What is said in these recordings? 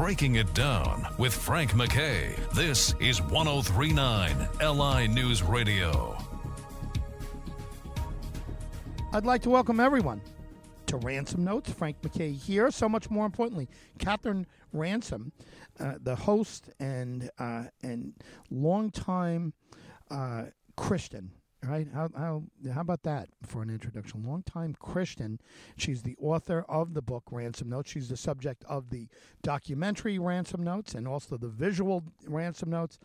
Breaking It Down with Frank MacKay. This is 1039 LI News Radio. I'd like to welcome everyone to Ransom Notes. Frank MacKay here. So much more importantly, Catherine Ransom, uh, the host and uh, and longtime uh, Christian. Right? How, how how about that for an introduction? Longtime Christian. She's the author of the book Ransom Notes. She's the subject of the documentary Ransom Notes and also the visual Ransom Notes.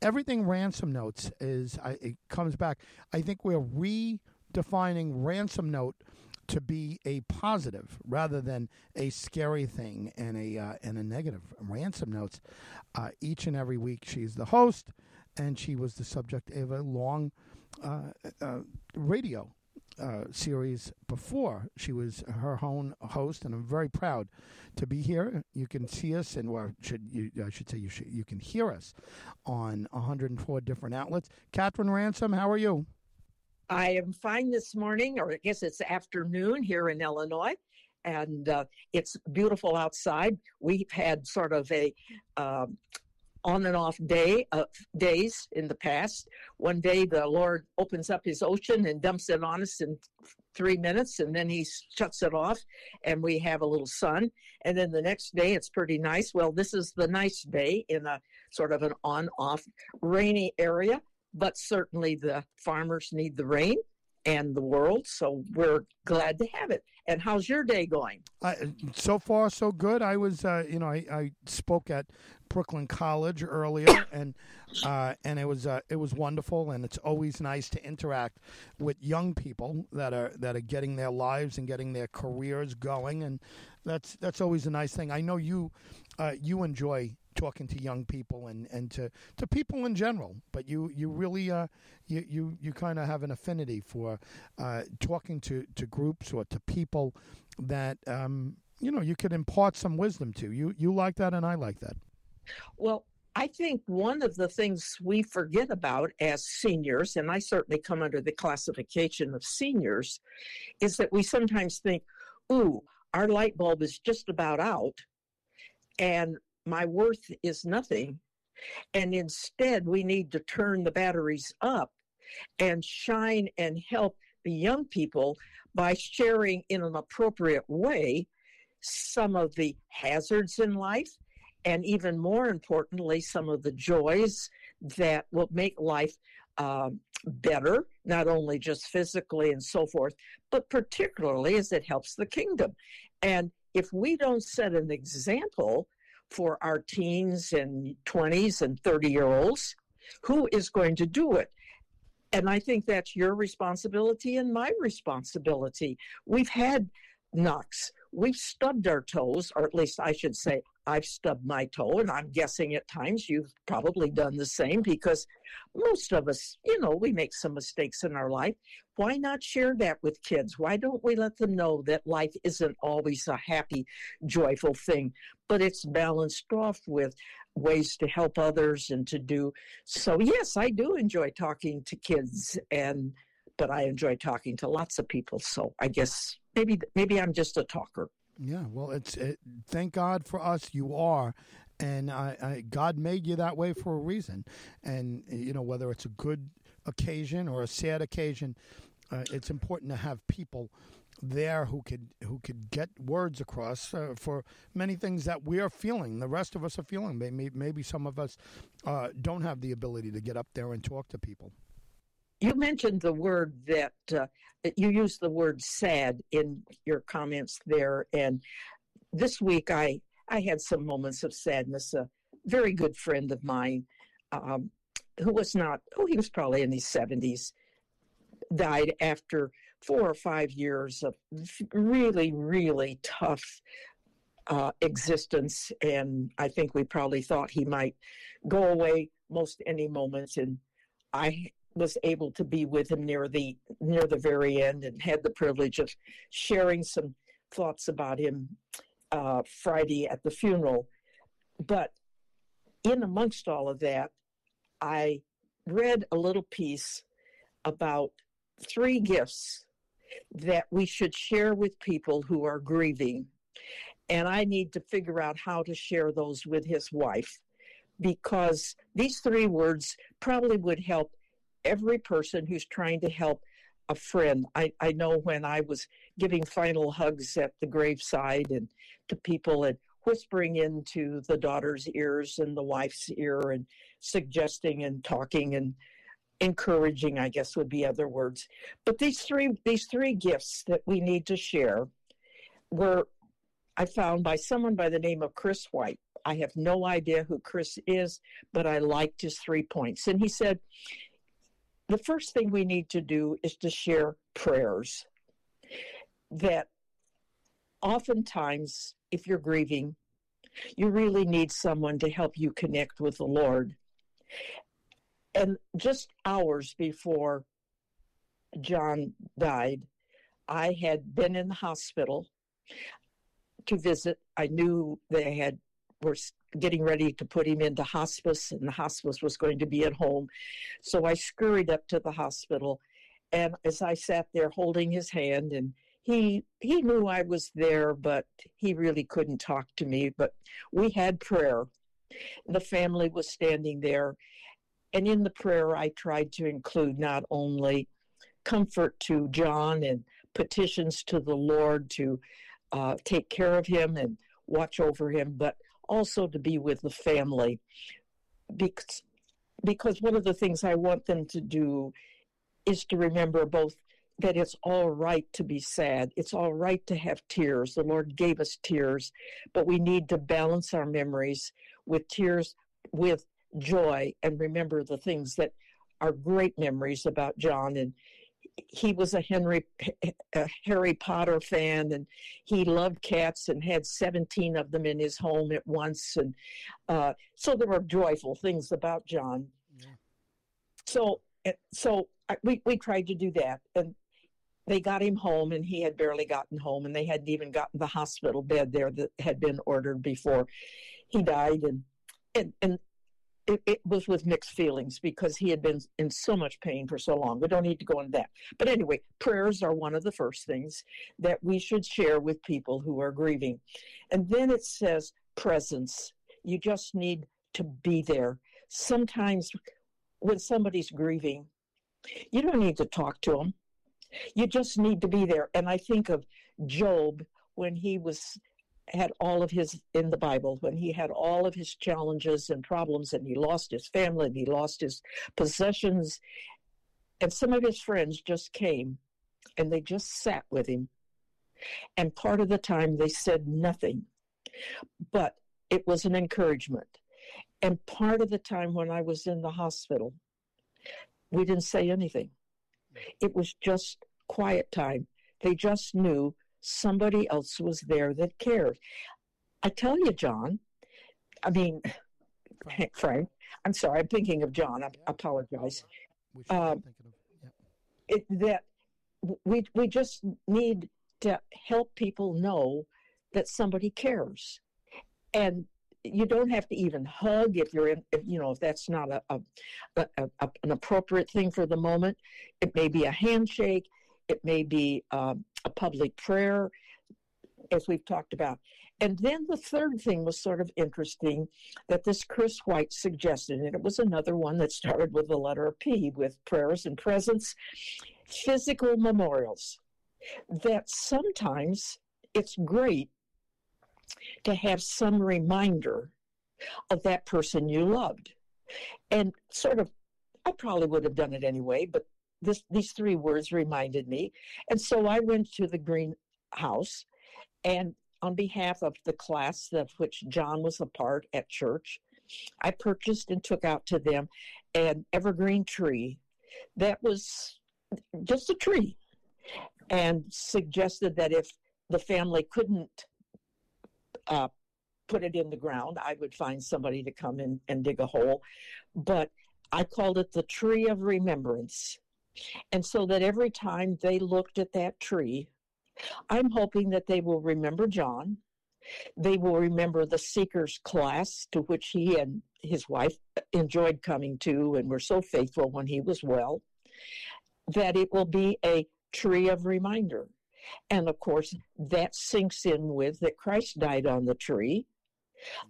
Everything Ransom Notes is. I, it comes back. I think we're redefining Ransom Note to be a positive rather than a scary thing and a uh, and a negative. Ransom Notes. Uh, each and every week, she's the host, and she was the subject of a long radio uh, series before she was her own host, and I'm very proud to be here. You can see us, and well, should you? I should say you should, you can hear us on 104 different outlets. Catherine Ransom, how are you? I am fine this morning, or I guess it's afternoon here in Illinois, and uh, it's beautiful outside. We've had sort of a uh, on and off day of days in the past. One day the Lord opens up his ocean and dumps it on us in three minutes and then he shuts it off and we have a little sun. And then the next day it's pretty nice. Well, this is the nice day in a sort of an on off rainy area, but certainly the farmers need the rain and the world. So we're glad to have it. And how's your day going? Uh, so far, so good. I was, uh, you know, I, I spoke at Brooklyn College earlier, and uh, and it was uh, it was wonderful, and it's always nice to interact with young people that are that are getting their lives and getting their careers going, and that's that's always a nice thing. I know you uh, you enjoy talking to young people and, and to, to people in general, but you you really uh, you you, you kind of have an affinity for uh, talking to, to groups or to people that um, you know you could impart some wisdom to. You you like that, and I like that. Well, I think one of the things we forget about as seniors, and I certainly come under the classification of seniors, is that we sometimes think, ooh, our light bulb is just about out and my worth is nothing. And instead, we need to turn the batteries up and shine and help the young people by sharing in an appropriate way some of the hazards in life and even more importantly, some of the joys that will make life um, better, not only just physically and so forth, but particularly as it helps the kingdom. And if we don't set an example for our teens and 20s and 30 year olds, who is going to do it? And I think that's your responsibility and my responsibility. We've had knocks. We've stubbed our toes, or at least I should say, I've stubbed my toe, and I'm guessing at times you've probably done the same because most of us, you know, we make some mistakes in our life. Why not share that with kids? Why don't we let them know that life isn't always a happy, joyful thing, but it's balanced off with ways to help others and to do so yes i do enjoy talking to kids and but i enjoy talking to lots of people so i guess maybe maybe i'm just a talker yeah, well, it's it, thank God for us. You are, and I, I, God made you that way for a reason. And you know whether it's a good occasion or a sad occasion, uh, it's important to have people there who could who could get words across uh, for many things that we are feeling. The rest of us are feeling. Maybe maybe some of us uh, don't have the ability to get up there and talk to people you mentioned the word that uh, you used the word sad in your comments there and this week i i had some moments of sadness. A very good friend of mine um, who was not oh he was probably in his 70s died after four or five years of really really tough uh, existence and i think we probably thought he might go away most any moment and i was able to be with him near the near the very end and had the privilege of sharing some thoughts about him uh, Friday at the funeral. But in amongst all of that, I read a little piece about three gifts that we should share with people who are grieving. And I need to figure out how to share those with his wife because these three words probably would help every person who's trying to help a friend. I, I know when I was giving final hugs at the graveside and to people and whispering into the daughter's ears and the wife's ear and suggesting and talking and encouraging i guess would be other words. But these three these three gifts that we need to share were i found by someone by the name of chris white. I have no idea who chris is but i liked his three points. And he said the first thing we need to do is to share prayers that oftentimes if you're grieving you really need someone to help you connect with the lord and just hours before John died, I had been in the hospital to visit. I knew they had were getting ready to put him into hospice, and the hospice was going to be at home. So I scurried up to the hospital, and as I sat there holding his hand, and he he knew I was there, but he really couldn't talk to me. But we had prayer. The family was standing there, and in the prayer, I tried to include not only comfort to John and petitions to the Lord to uh, take care of him and watch over him, but also to be with the family. Because, because one of the things I want them to do is to remember both that it's all right to be sad. It's all right to have tears. The Lord gave us tears, but we need to balance our memories with tears with joy and remember the things that are great memories about John and he was a Henry a Harry Potter fan and he loved cats and had 17 of them in his home at once and uh, so there were joyful things about John yeah. so so we we tried to do that and they got him home and he had barely gotten home and they hadn't even gotten the hospital bed there that had been ordered before he died and and, and it, it, was with mixed feelings because he had been in so much pain for so long. We don't need to go into that. But anyway, prayers are one of the first things that we should share with people who are grieving. And then it says presence. You just need to be there. Sometimes when somebody's grieving, you don't need to talk to them. You just need to be there. And I think of Job when he was had all of his in the Bible when he had all of his challenges and problems, and he lost his family and he lost his possessions. And some of his friends just came and they just sat with him. And part of the time they said nothing, but it was an encouragement. And part of the time when I was in the hospital, we didn't say anything. Mm. It was just quiet time. They just knew somebody else was there that cared. I tell you, John, I mean, Frank, Frank I'm sorry, I'm thinking of John. I yeah. apologize. Uh, yeah. it, that we, we just need to help people know that somebody cares. And you don't have to even hug if you're in, if, you know, if that's not a, a, a, a, an appropriate thing for the moment. It may be a handshake. It may be um, a public prayer, as we've talked about. And then the third thing was sort of interesting that this Chris White suggested, and it was another one that started with the letter P with prayers and presence, physical memorials. That sometimes it's great to have some reminder of that person you loved. And sort of, I probably would have done it anyway, but this, these three words reminded me. And so I went to the greenhouse and on behalf of the class of which John was a part at church, I purchased and took out to them an evergreen tree that was just a tree and suggested that if the family couldn't uh, put it in the ground, I would find somebody to come in and dig a hole. But I called it the tree of remembrance and so that every time they looked at that tree, I'm hoping that they will remember John. They will remember the Seekers class to which he and his wife enjoyed coming to and were so faithful when he was well. That it will be a tree of reminder. And of course, that sinks in with that Christ died on the tree,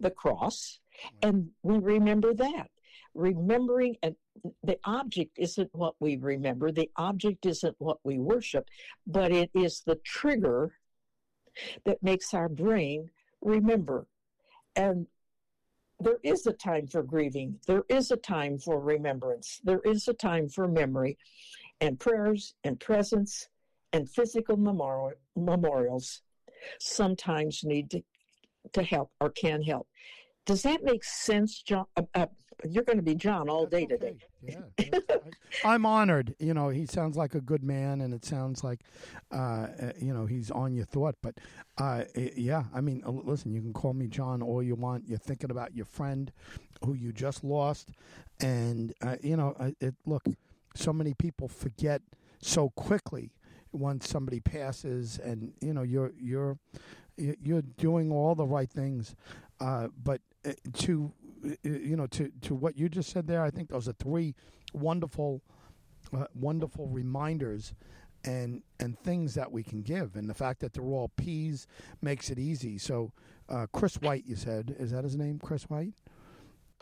the cross, and we remember that. Remembering, and the object isn't what we remember, the object isn't what we worship, but it is the trigger that makes our brain remember. And there is a time for grieving, there is a time for remembrance, there is a time for memory, and prayers and presence and physical memori- memorials sometimes need to, to help or can help. Does that make sense, John? Uh, uh, you're going to be John all day okay. today. Yeah, I, am honored. You know, he sounds like a good man, and it sounds like, uh, uh you know, he's on your thought. But uh, yeah, I mean, listen, you can call me John all you want. You're thinking about your friend who you just lost, and uh, you know, it. Look, so many people forget so quickly once somebody passes, and you know, you're you're you're doing all the right things, uh, but to you know, to to what you just said there, I think those are three wonderful, uh, wonderful reminders, and and things that we can give, and the fact that they're all peas makes it easy. So, uh, Chris White, you said, is that his name, Chris White?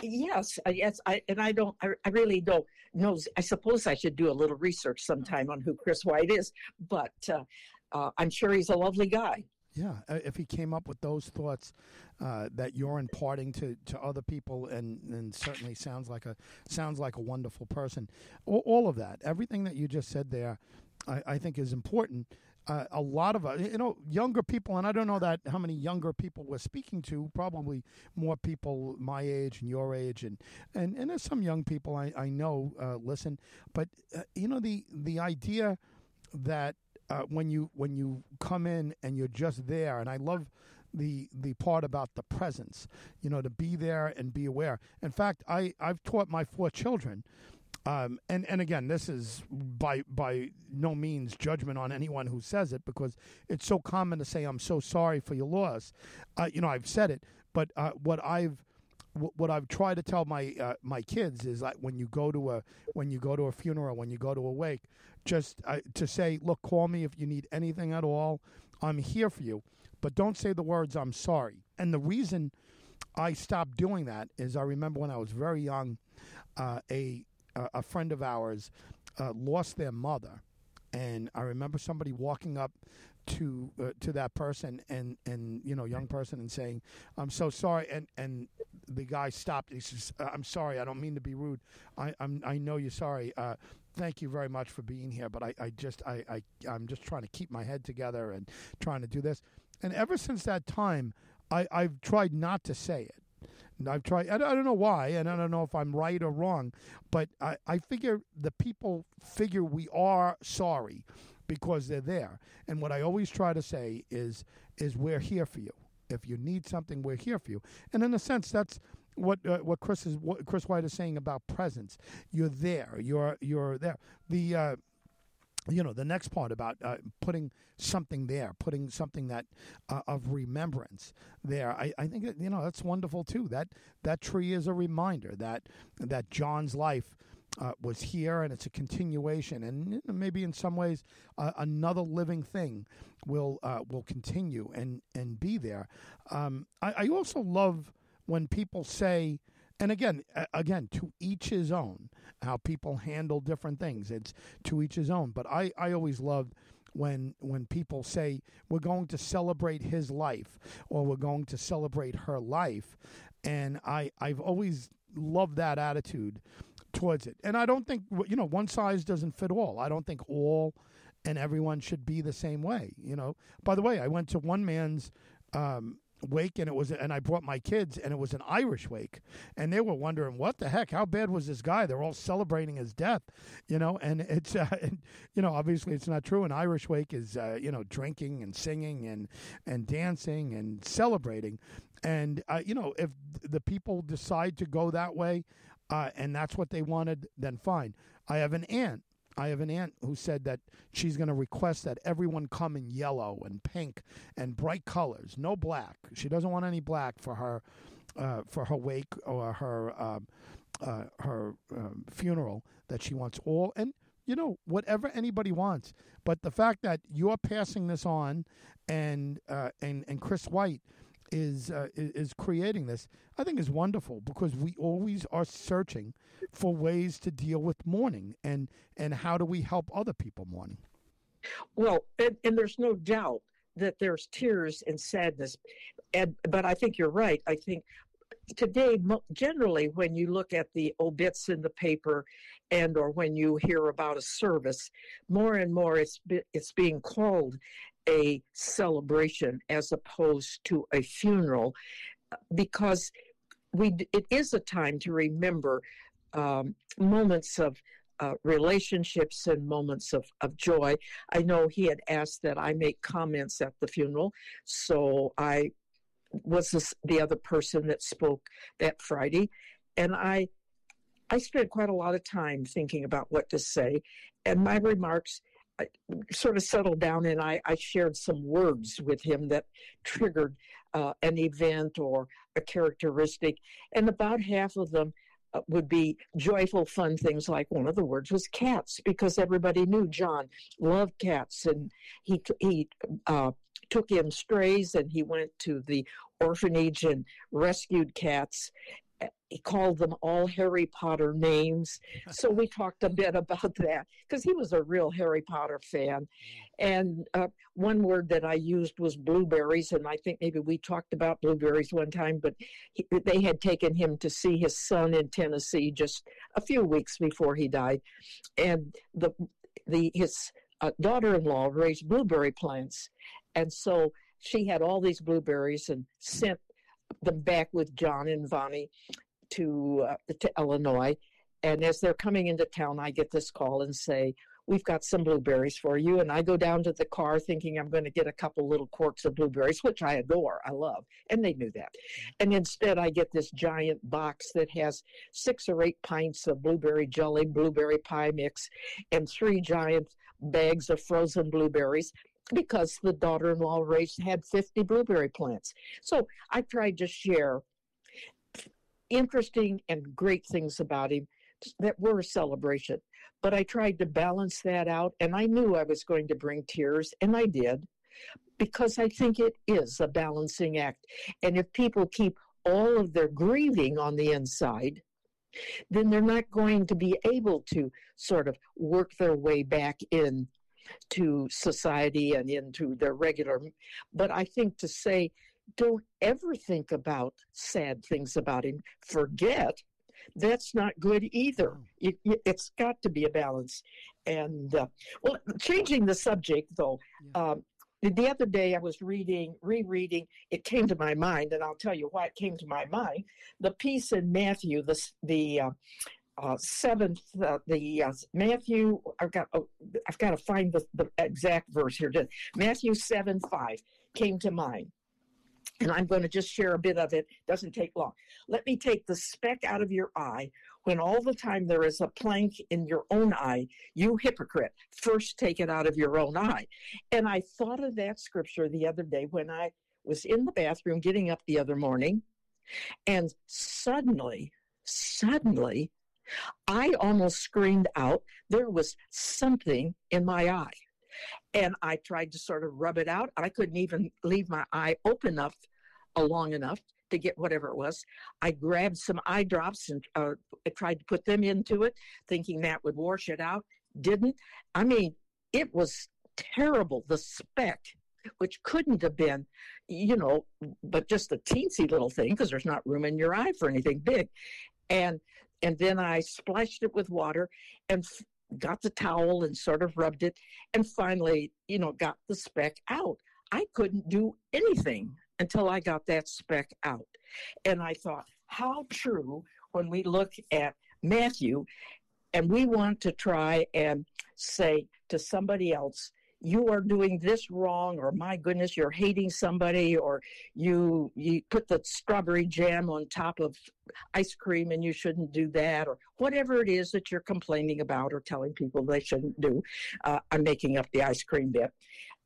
Yes, yes, I and I don't, I, I really don't know. I suppose I should do a little research sometime on who Chris White is, but uh, uh, I'm sure he's a lovely guy. Yeah, uh, if he came up with those thoughts uh, that you're imparting to, to other people, and, and certainly sounds like a sounds like a wonderful person. All, all of that, everything that you just said there, I, I think is important. Uh, a lot of uh, you know younger people, and I don't know that how many younger people we're speaking to. Probably more people my age and your age, and and, and there's some young people I I know uh, listen, but uh, you know the the idea that uh, when you when you come in and you're just there. And I love the the part about the presence, you know, to be there and be aware. In fact, I I've taught my four children. Um, and and again, this is by by no means judgment on anyone who says it because it's so common to say I'm so sorry for your loss. Uh, you know, I've said it, but uh, what I've what I've tried to tell my uh, my kids is that when you go to a when you go to a funeral, when you go to a wake, just uh, to say, look, call me if you need anything at all. I'm here for you, but don't say the words "I'm sorry." And the reason I stopped doing that is I remember when I was very young, uh, a a friend of ours uh, lost their mother, and I remember somebody walking up to uh, to that person and and you know young person and saying I'm so sorry. And and the guy stopped. He says I'm sorry. I don't mean to be rude. I I'm, I know you're sorry. Uh, thank you very much for being here but I, I just I, I I'm just trying to keep my head together and trying to do this and ever since that time I I've tried not to say it I've tried. I don't know why, and I don't know if I'm right or wrong, but I, I figure the people figure we are sorry because they're there. And what I always try to say is is we're here for you. If you need something, we're here for you. And in a sense, that's what uh, what Chris is what Chris White is saying about presence. You're there. You're you're there. The uh, you know the next part about uh, putting something there, putting something that uh, of remembrance there. I, I think that, you know that's wonderful too. That that tree is a reminder that that John's life uh, was here, and it's a continuation, and maybe in some ways uh, another living thing will uh, will continue and and be there. Um, I, I, also love when people say, and again, again, to each his own. How people handle different things, it's to each his own. But I I always loved when when people say we're going to celebrate his life or we're going to celebrate her life and i i've always loved that attitude towards it. And I don't think you know one size doesn't fit all. I don't think all and everyone should be the same way. You know. By the way, I went to one man's. Um, wake and it was and I brought my kids and it was an Irish wake. And they were wondering what the heck? How bad was this guy? They're all celebrating his death you know? And it's uh, and, you know obviously it's not true. An Irish wake is uh, you know drinking and singing and and dancing and celebrating. And uh, you know if the people decide to go that way uh, and that's what they wanted, then fine. I have an aunt. I have an aunt who said that she's going to request that everyone come in yellow and pink and bright colors, no black. She doesn't want any black for her uh, for her wake or her uh, uh, her um, funeral. That she wants all and you know, whatever anybody wants. But the fact that you're passing this on, and uh, and and Chris White is uh, is creating this, I think is wonderful because we always are searching for ways to deal with mourning and and how do we help other people mourning. Well, and, and there's no doubt that there's tears and sadness, and but I think you're right. I think today generally when you look at the obits in the paper and or when you hear about a service more and more it's it's being called a celebration as opposed to a funeral because we it is a time to remember um, moments of uh, relationships and moments of, of joy. I know he had asked that I make comments at the funeral, so I was this, the other person that spoke that Friday, and I I spent quite a lot of time thinking about what to say, and my remarks Sort of settled down, and I, I shared some words with him that triggered uh, an event or a characteristic, and about half of them uh, would be joyful, fun things like one of the words was cats because everybody knew John loved cats and he he uh, took in strays and he went to the orphanage and rescued cats. He called them all Harry Potter names. So we talked a bit about that because he was a real Harry Potter fan. And uh, one word that I used was blueberries. And I think maybe we talked about blueberries one time, but he, they had taken him to see his son in Tennessee just a few weeks before he died. And the, the, his uh, daughter-in-law raised blueberry plants and so she had all these blueberries and sent them back with John and Vonnie to uh, to Illinois. And as they're coming into town, I get this call and say, "We've got some blueberries for you." And I go down to the car thinking I'm going to get a couple little quarts of blueberries, which I adore, I love, and they knew that. And instead, I get this giant box that has six or eight pints of blueberry jelly, blueberry pie mix, and three giant bags of frozen blueberries because the daughter-in-law raised had 50 blueberry plants. So I tried to share interesting and great things about him that were a celebration. But I tried to balance that out, and I knew I was going to bring tears, and I did, because I think it is a balancing act. And if people keep all of their grieving on the inside, then they're not going to be able to sort of work their way back in to society and into their regular. But I think to say, don't ever think about sad things about him, forget, that's not good either. It, has got to be a balance. And, uh, well, changing the subject though, yeah. um, the other day I was reading, rereading, it came to my mind, and I'll tell you why it came to my mind. The piece in Matthew, the, the uh, uh, seventh, uh, the uh, Matthew. I've got oh, I've got to find the, the exact verse here. Matthew seven five came to mind, and I'm going to just share a bit of it. Doesn't take long. Let me take the speck out of your eye when all the time there is a plank in your own eye. You hypocrite! First, take it out of your own eye. And I thought of that scripture the other day when I was in the bathroom getting up the other morning, and suddenly, suddenly I almost screamed out. There was something in my eye. And I tried to sort of rub it out. I couldn't even leave my eye open enough, uh, long enough to get whatever it was. I grabbed some eye drops and uh, tried to put them into it, thinking that would wash it out. Didn't. I mean, it was terrible. The speck, which couldn't have been, you know, but just a teensy little thing because there's not room in your eye for anything big. And and then I splashed it with water and f- got the towel and sort of rubbed it and finally, you know, got the speck out. I couldn't do anything until I got that speck out. And I thought, how true when we look at Matthew and we want to try and say to somebody else, you are doing this wrong or my goodness you're hating somebody or you you put the strawberry jam on top of ice cream and you shouldn't do that or whatever it is that you're complaining about or telling people they shouldn't do uh, i'm making up the ice cream bit.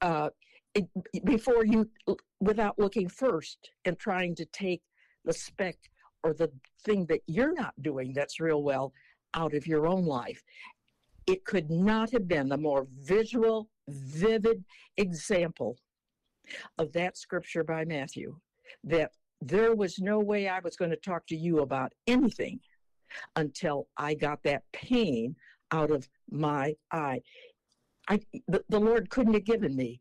Uh, it, before you without looking first and trying to take the speck or the thing that you're not doing that's real well out of your own life it could not have been a more visual, vivid example of that scripture by Matthew that there was no way I was going to talk to you about anything until I got that pain out of my eye. I, the, the Lord couldn't have given me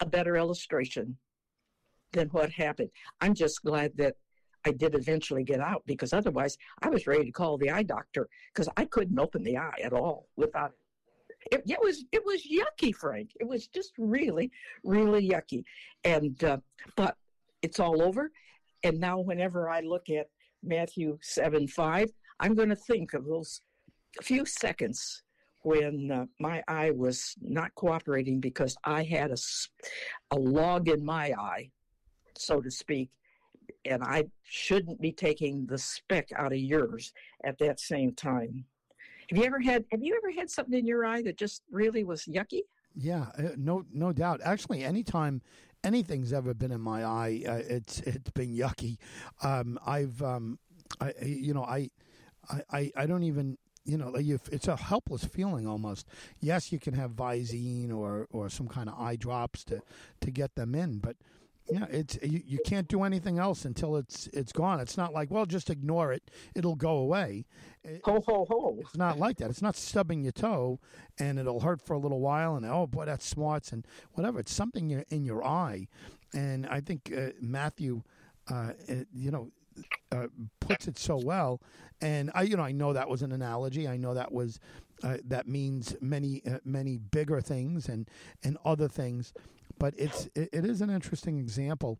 a better illustration than what happened. I'm just glad that I did eventually get out because otherwise I was ready to call the eye doctor because I couldn't open the eye at all without it. It, was it was yucky, Frank. It was just really, really yucky. And uh, but it's all over. And now, whenever I look at Matthew seven five, I'm going to think of those few seconds when uh, my eye was not cooperating because I had a, a log in my eye, so to speak, and I shouldn't be taking the speck out of yours at that same time. Have you ever had Have you ever had something in your eye that just really was yucky? Yeah, uh, no, no doubt. Actually, anytime anything's ever been in my eye, uh, it's it's been yucky. Um, I've, um, I, you know, I, I, I don't even you know, it's a helpless feeling almost. Yes, you can have Visine or, or some kind of eye drops to, to get them in, but yeah, it's you, you can't do anything else until it's it's gone. It's not like well, just ignore it; it'll go away. Ho ho ho! It's not like that. It's not stubbing your toe and it'll hurt for a little while, and oh boy, that smarts and whatever. It's something in your eye, and I think uh, Matthew, uh, you know, uh, puts it so well. And I, you know, I know that was an analogy. I know that was uh, that means many, uh, many bigger things and and other things but it's it, it is an interesting example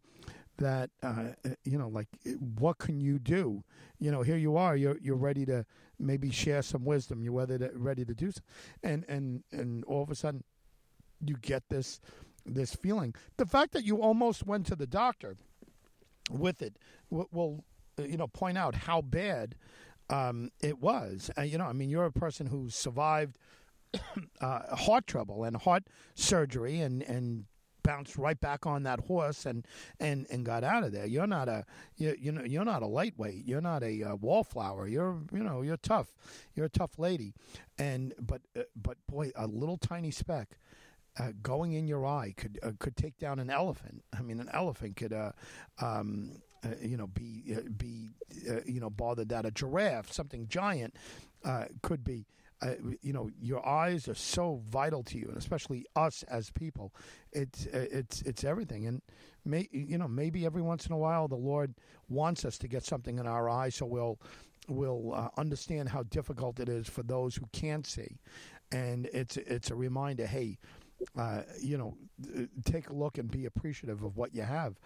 that uh, you know like what can you do? You know here you are you're you're ready to maybe share some wisdom you're ready to, ready to do so and and and all of a sudden you get this this feeling. The fact that you almost went to the doctor with it will uh, you know point out how bad um, it was. Uh, you know i mean you're a person who survived uh, heart trouble and heart surgery and and bounced right back on that horse and and and got out of there. You're not a you you know you're not a lightweight. You're not a uh, wallflower. You're you know you're tough. You're a tough lady. And but uh, but boy, a little tiny speck. Uh, going in your eye could uh, could take down an elephant. I mean, an elephant could, uh, um, uh, you know, be uh, be uh, you know bothered that a giraffe, something giant, could be you know, your eyes are so vital to you, and especially us as people. It's it's it's everything, and may you know maybe every once in a while the Lord wants us to get something in our eyes, so we'll will uh, understand how difficult it is for those who can't see, and it's it's a reminder. Hey, uh, you know, take a look and be appreciative of what you have.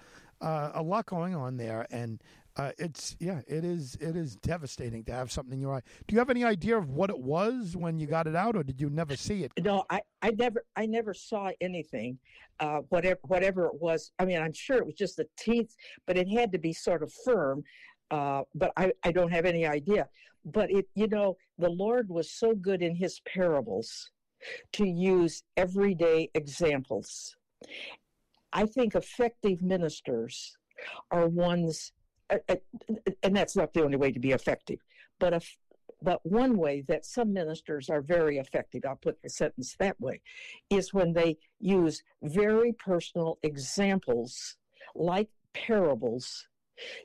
Uh, a lot going on there, and uh, it's yeah, it is it is devastating to have something in your eye. Do you have any idea of what it was when you got it out, or did you never see it? No, I, I never I never saw anything. Uh, whatever whatever it was, I mean, I'm sure it was just the teeth, but it had to be sort of firm. Uh, but I, I don't have any idea. But it you know the Lord was so good in His parables to use everyday examples. I think effective ministers are ones uh, uh, and that's not the only way to be effective, but if, but one way that some ministers are very effective, I'll put the sentence that way, is when they use very personal examples like parables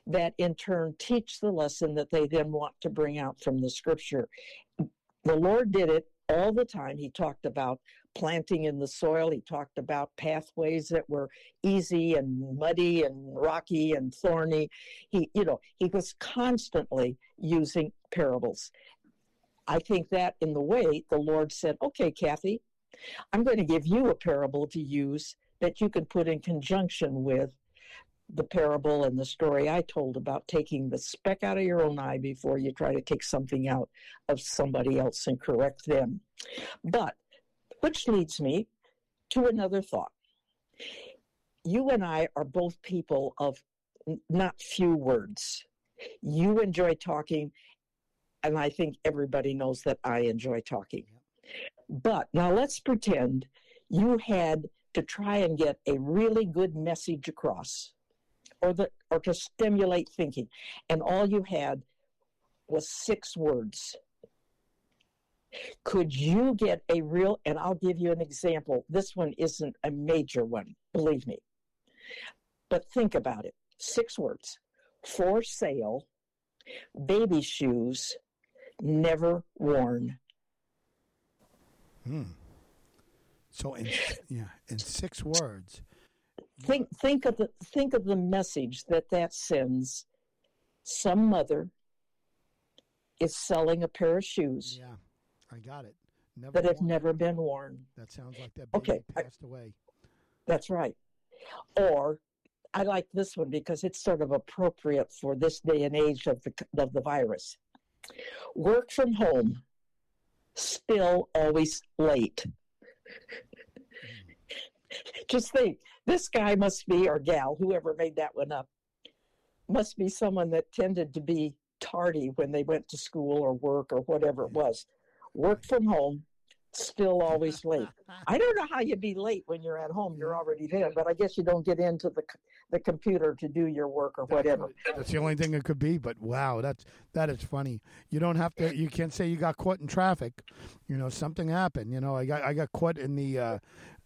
that in turn teach the lesson that they then want to bring out from the scripture. The Lord did it all the time. He talked about planting in the soil. He talked about pathways that were easy and muddy and rocky and thorny. He, you know, he was constantly using parables. I think that in the way the Lord said, okay, Kathy, I'm going to give you a parable to use that you can put in conjunction with the parable and the story I told about taking the speck out of your own eye before you try to take something out of somebody else and correct them. But which leads me to another thought. You and I are both people of not few words. You enjoy talking, and I think everybody knows that I enjoy talking. But now let's pretend you had to try and get a really good message across or the or to stimulate thinking and all you had was six words Could you get a real, and I'll give you an example. This one isn't a major one, believe me. But think about it six words for sale, baby shoes, never worn. Hmm. So in yeah, in six words. Think think of the think of the message that that sends. Some mother is selling a pair of shoes Yeah, I got it. Never that have worn. never been worn. That sounds like that baby Okay, passed away. That's right. Or I like this one because it's sort of appropriate for this day and age of the of the virus. Work from home, still always late. Hmm. Just think, this guy must be, or gal, whoever made that one up, must be someone that tended to be tardy when they went to school or work or whatever it was. Work from home, still always late. I don't know how you'd be late when you're at home. You're already there, but I guess you don't get into the the computer to do your work or whatever. That's the only thing it could be. But wow, that's that is funny. You don't have to. You can't say you got caught in traffic. You know, something happened. You know, I got I got caught in the uh,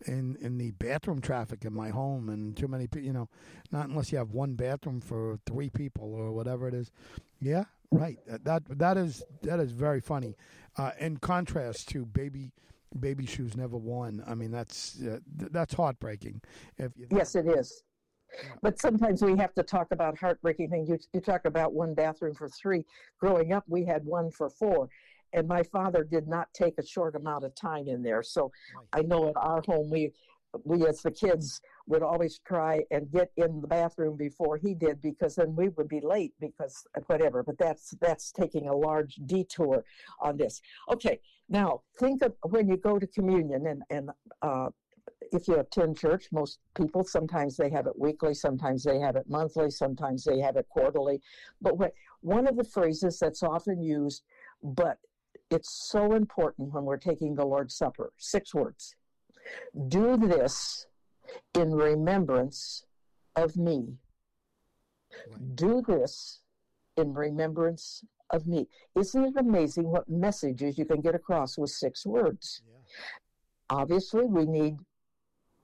in in the bathroom traffic in my home, and too many people. You know, not unless you have one bathroom for three people or whatever it is. Yeah, right. That that is that is very funny. Uh, in contrast to baby baby shoes never worn. I mean, that's uh, th- that's heartbreaking. If you Yes, it is. But sometimes we have to talk about heartbreaking things. You, you talk about one bathroom for three. Growing up, we had one for four. And my father did not take a short amount of time in there. So I know at our home, we, we as the kids would always try and get in the bathroom before he did because then we would be late because whatever. But that's that's taking a large detour on this. Okay, now think of when you go to communion and and uh, if you attend church, most people sometimes they have it weekly, sometimes they have it monthly, sometimes they have it quarterly. But what, one of the phrases that's often used, but it's so important when we're taking the Lord's Supper six words do this in remembrance of me. Right. Do this in remembrance of me. Isn't it amazing what messages you can get across with six words? Yeah. obviously we need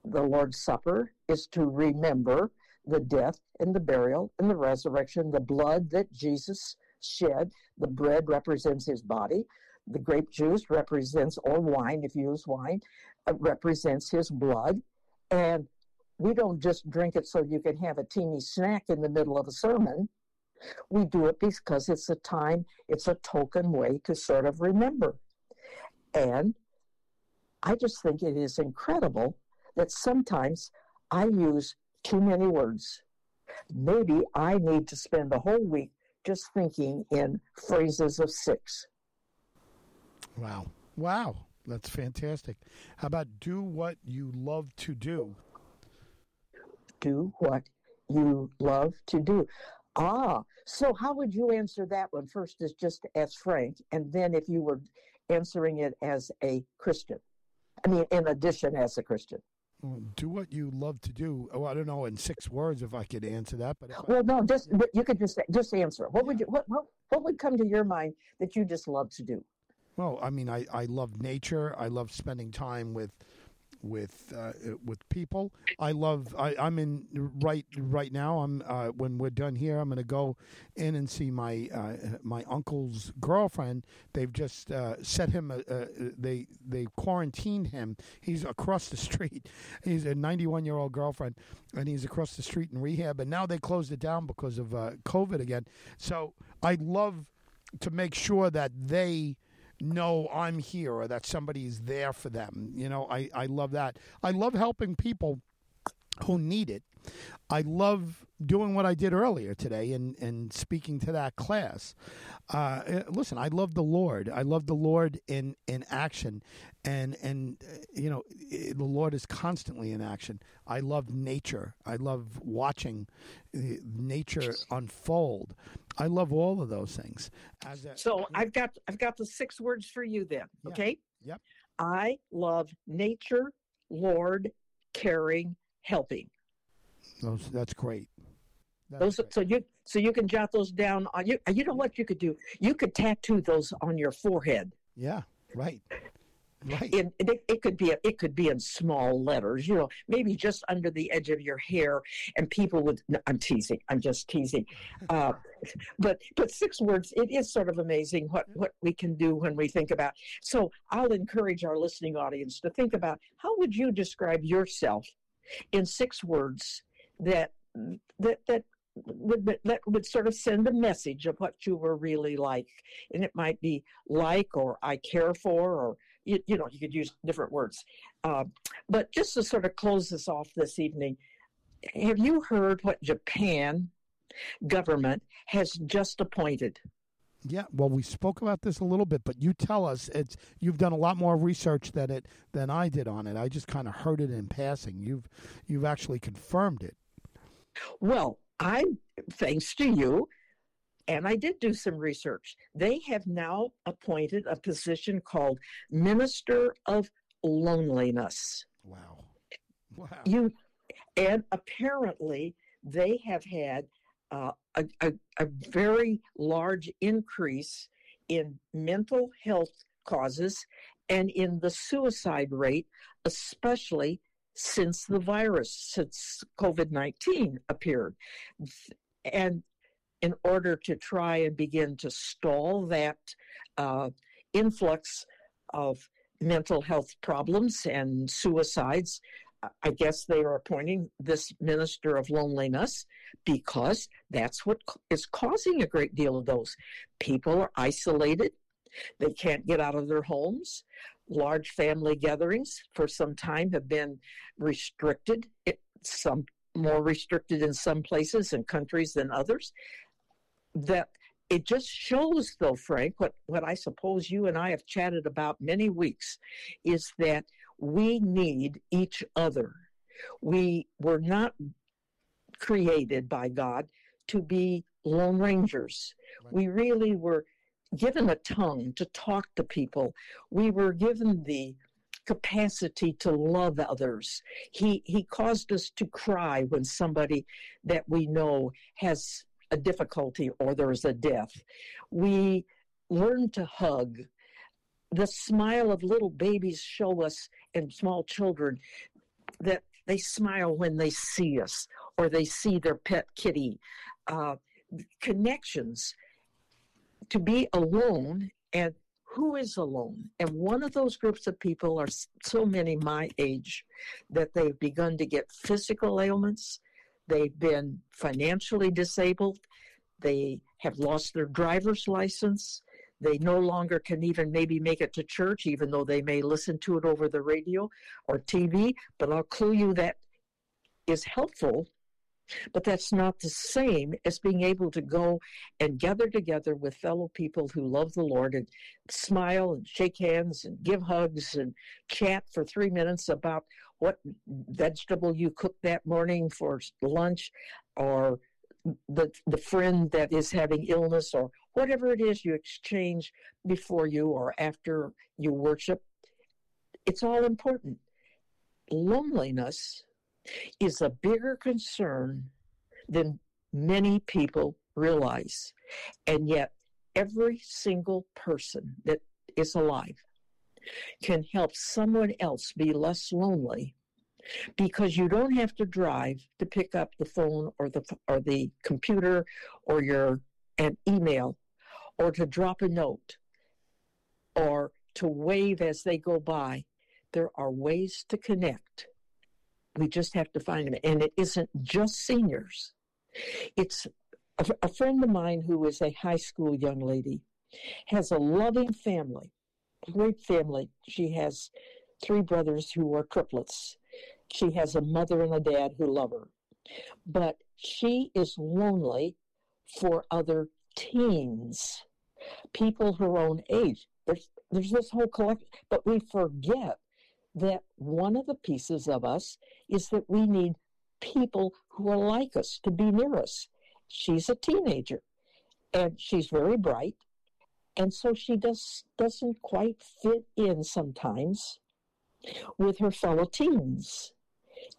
the lord's supper is to remember the death and the burial and the resurrection the blood that jesus shed the bread represents his body the grape juice represents or wine if you use wine uh, represents his blood and we don't just drink it so you can have a teeny snack in the middle of a sermon we do it because it's a time it's a token way to sort of remember and I just think it is incredible that sometimes I use too many words. Maybe I need to spend the whole week just thinking in phrases of six. Wow. Wow. That's fantastic. How about do what you love to do? Do what you love to do. Ah, so how would you answer that one? First is just as Frank, and then if you were answering it as a Christian. I mean, in addition, as a Christian. Do what you love to do. Oh, I don't know in six words if I could answer that, but if I, Well, no, just you could just just answer. it. What would you what, what what would come to your mind that you just love to do? Well, I mean, I, I love nature. I love spending time with with uh, with people. I love. I, I'm in right right now. I'm uh, when we're done here. I'm going to go in and see my uh, my uncle's girlfriend. They've just uh, set him. A, uh, they they quarantined him. He's across the street. He's a 91 year old girlfriend, and he's across the street in rehab. And now they closed it down because of uh, COVID again. So I love to make sure that they know I'm here or that somebody's there for them. You know, I, I love that. I love helping people who need it. I love doing what I did earlier today and, and speaking to that class. Uh, eh, listen, I love the Lord. I love the Lord in, in action. And, and uh, you know, eh, the Lord is constantly in action. I love nature. I love watching nature unfold. I love all of those things. A, So I've got I've got the six words for you then. Yeah. Okay. Yep. I love nature, Lord, caring, helping. Those, that's great. That's Those great. so you so you can jot those down on you. You know what you could do? You could tattoo those on your forehead. yeah, Right. Right. In, it, it could be it could be in small letters, you know, maybe just under the edge of your hair, and people would. No, I'm teasing. I'm just teasing. Uh, but but six words. It is sort of amazing what what we can do when we think about. So I'll encourage our listening audience to think about how would you describe yourself in six words that that that would that would sort of send a message of what you were really like, and it might be like or I care for or you, you know, you could use different words. Uh, but just to sort of close this off this evening, have you heard what Japan government has just appointed? Yeah, well, we spoke about this a little bit, but you tell us it's you've done a lot more research than it than I did on it. I just kind of heard it in passing. You've you've actually confirmed it. Well, I thanks to you, and I did do some research. They have now appointed a position called Minister of Loneliness. Wow. Wow. You and apparently they have had uh, a, a, a very large increase in mental health causes and in the suicide rate, especially since the virus, since COVID 19 appeared. And in order to try and begin to stall that uh, influx of mental health problems and suicides. I guess they are appointing this minister of loneliness because that's what is causing a great deal of those. People are isolated, they can't get out of their homes. Large family gatherings for some time have been restricted, some more restricted in some places and countries than others that it just shows though frank what, what i suppose you and i have chatted about many weeks is that we need each other we were not created by god to be lone rangers right. we really were given a tongue to talk to people we were given the capacity to love others he he caused us to cry when somebody that we know has a difficulty or there's a death. We learn to hug. The smile of little babies show us and small children that they smile when they see us or they see their pet kitty. Uh, connections. To be alone and who is alone? And one of those groups of people are so many my age that they've begun to get physical ailments, They've been financially disabled. They have lost their driver's license. They no longer can even maybe make it to church, even though they may listen to it over the radio or TV. But I'll clue you that is helpful, but that's not the same as being able to go and gather together with fellow people who love the Lord and smile and shake hands and give hugs and chat for three minutes about what vegetable you cooked that morning for lunch or the the friend that is having illness or whatever it is you exchange before you or after you worship. It's all important. Loneliness is a bigger concern than many people realize. And yet every single person that is alive can help someone else be less lonely because you don't have to drive to pick up the phone or the or the computer or your an email or to drop a note or to wave as they go by. There are ways to connect we just have to find them and it isn't just seniors it's a, a friend of mine who is a high school young lady has a loving family great family. She has three brothers who are triplets. She has a mother and a dad who love her. But she is lonely for other teens, people her own age. There's, there's this whole collection, but we forget that one of the pieces of us is that we need people who are like us to be near us. She's a teenager and she's very bright and so she does doesn't quite fit in sometimes with her fellow teens.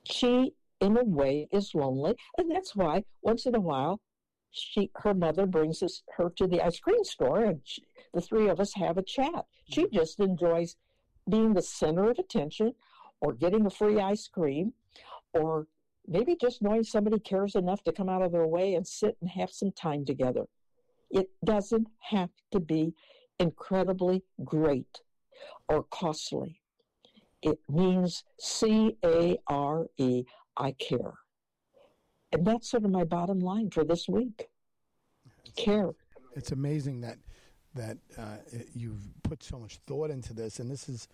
She, in a way, is lonely, and that's why once in a while she her mother brings us her to the ice cream store and she, the three of us have a chat she just enjoys being the center of attention or getting a free ice cream or maybe just knowing somebody cares enough to come out of their way and sit and have some time together it doesn't have to be incredibly great or costly it means c-a-r-e i care and that's sort of my bottom line for this week. Care. It's amazing that that uh, you've put so much thought into this, and this is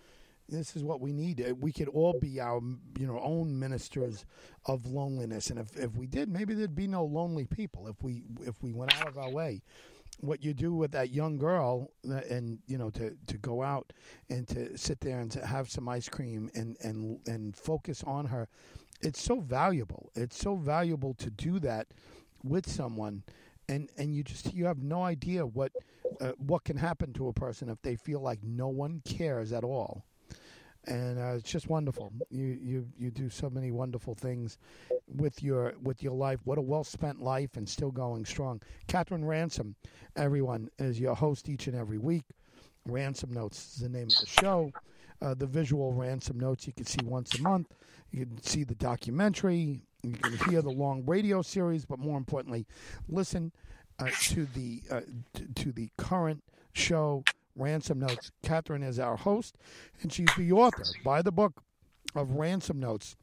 this is what we need. Uh, We could all be our you know own ministers of loneliness, and if, if we did, maybe there'd be no lonely people if we if we went out of our way. What you do with that young girl, uh, and you know, to, to go out and to sit there and to have some ice cream and and and focus on her, it's so valuable. It's so valuable to do that with someone, and and you just you have no idea what uh, what can happen to a person if they feel like no one cares at all. And uh, it's just wonderful. You you you do so many wonderful things with your with your life. What a well spent life, and still going strong. Catherine Ransom, everyone is your host each and every week. Ransom Notes is the name of the show. Uh, the visual Ransom Notes you can see once a month. You can see the documentary. You can hear the long radio series, but more importantly, listen uh, to the uh, to the current show Ransom Notes. Catherine is our host, and she's the author by the book of Ransom Notes.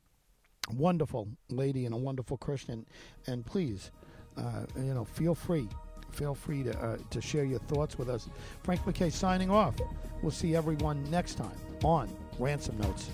Wonderful lady and a wonderful Christian, and please, uh, you know, feel free, feel free to uh, to share your thoughts with us. Frank MacKay signing off. We'll see everyone next time on Ransom Notes.